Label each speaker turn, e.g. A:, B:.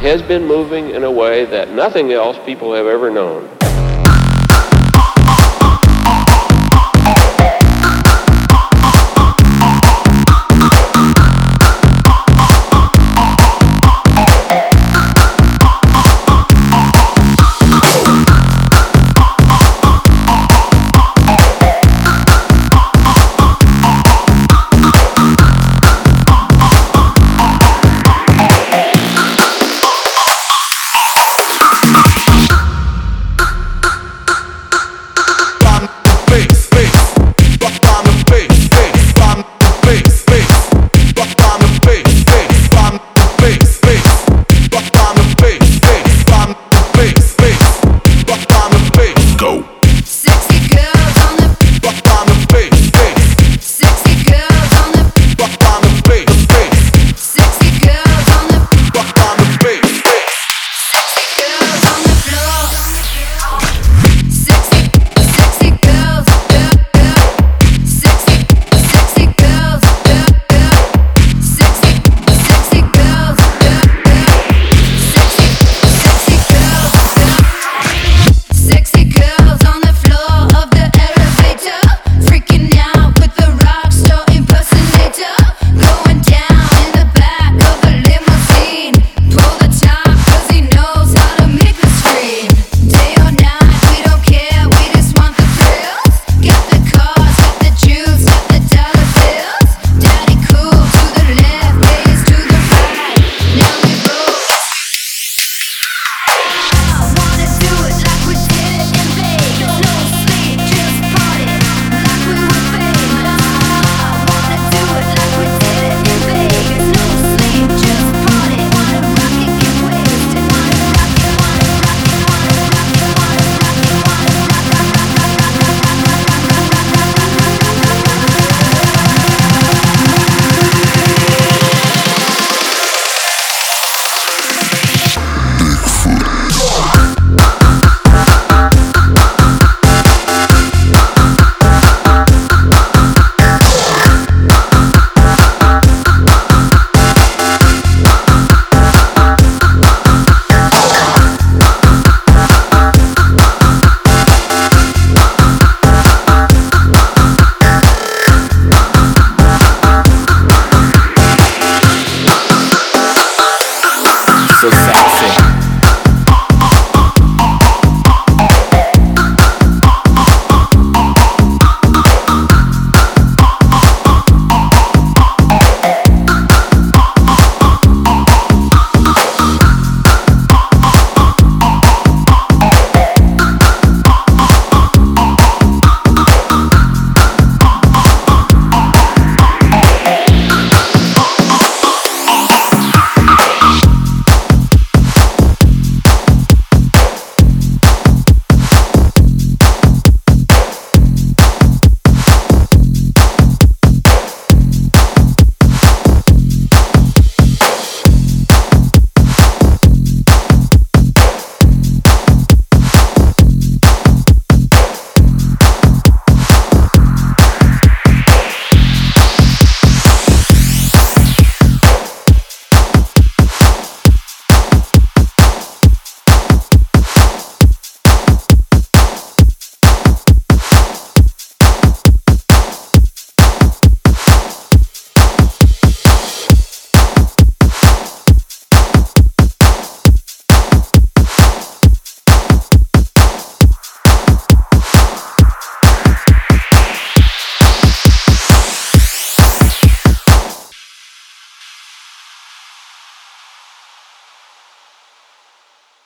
A: Has been moving in a way that nothing else people have ever known.